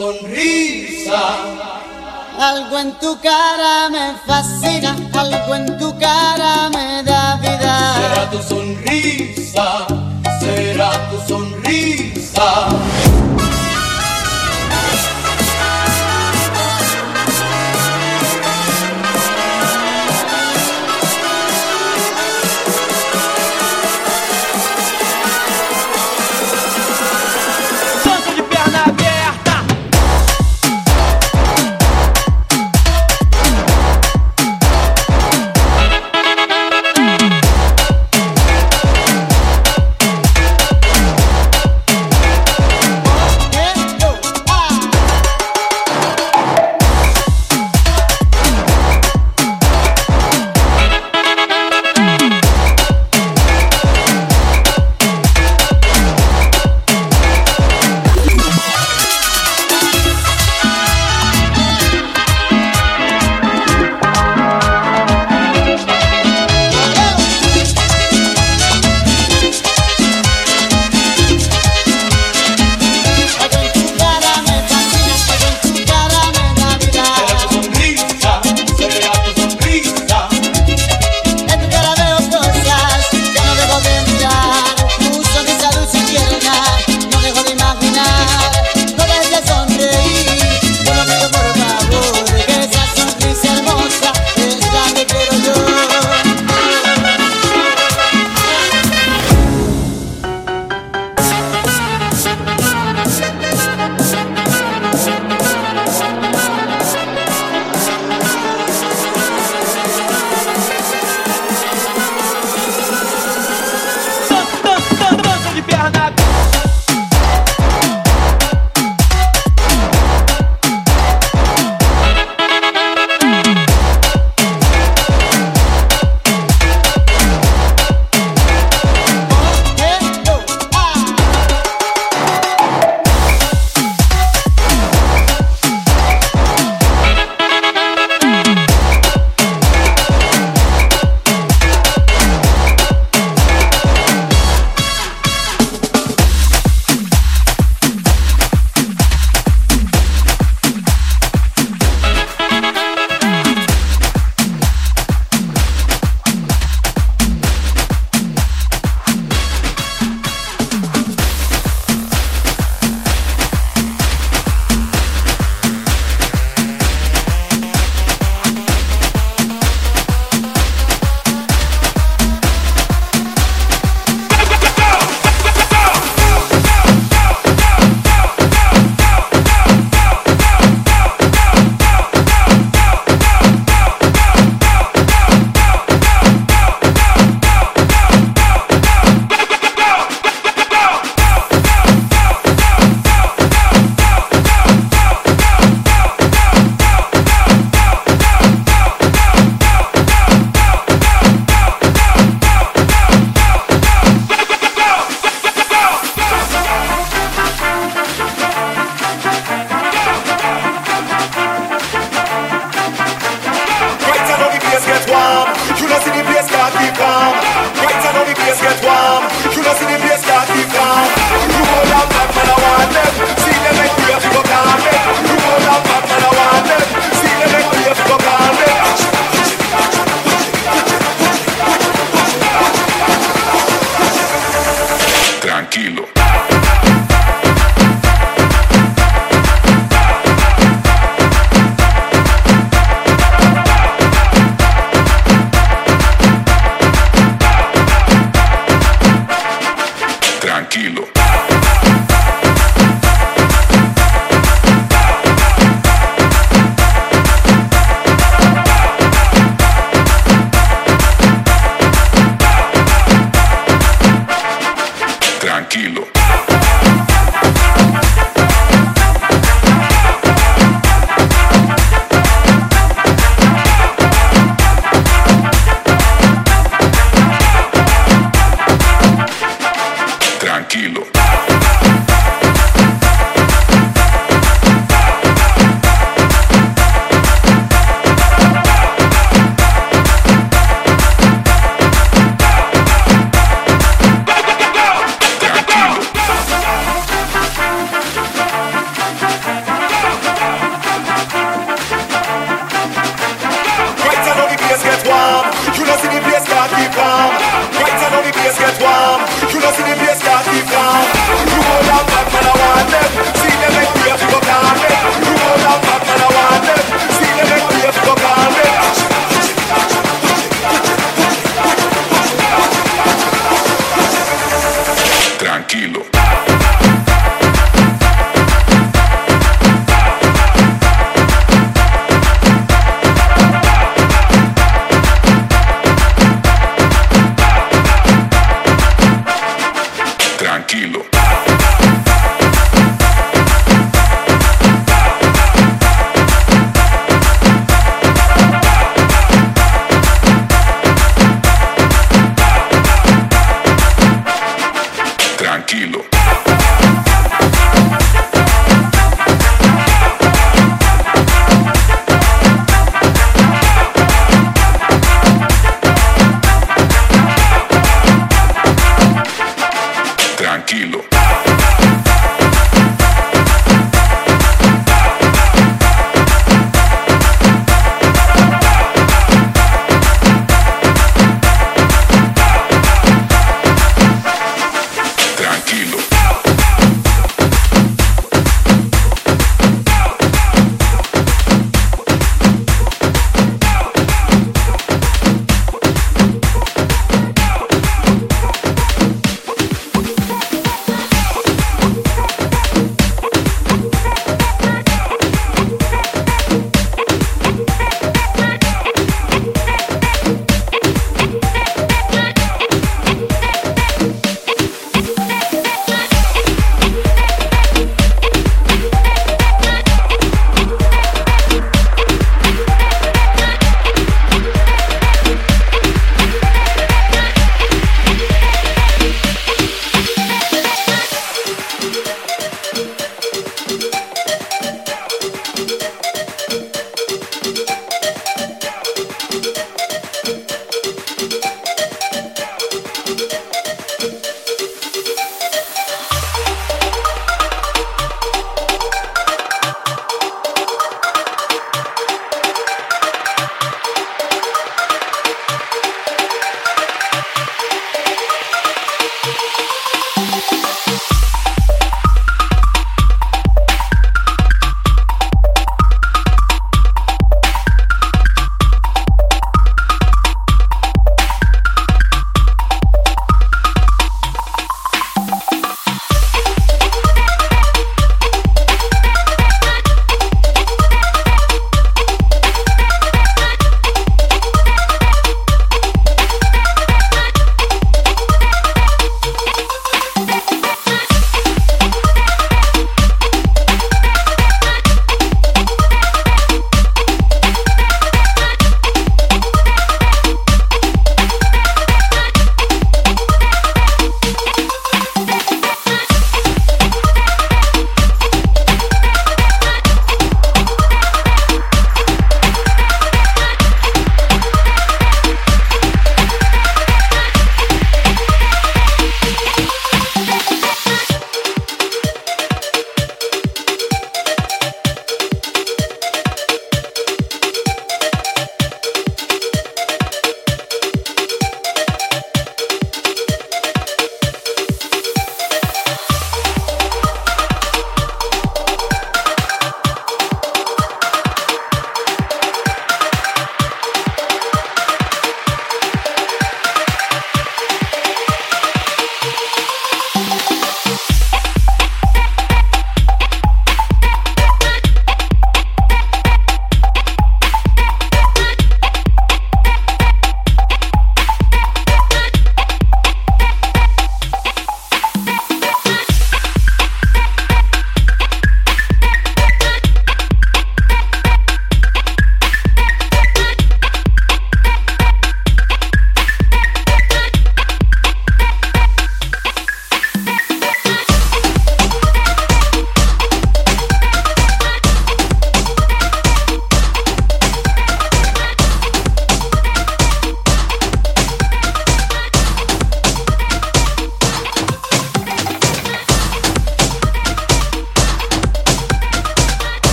sonrisa. Algo en tu cara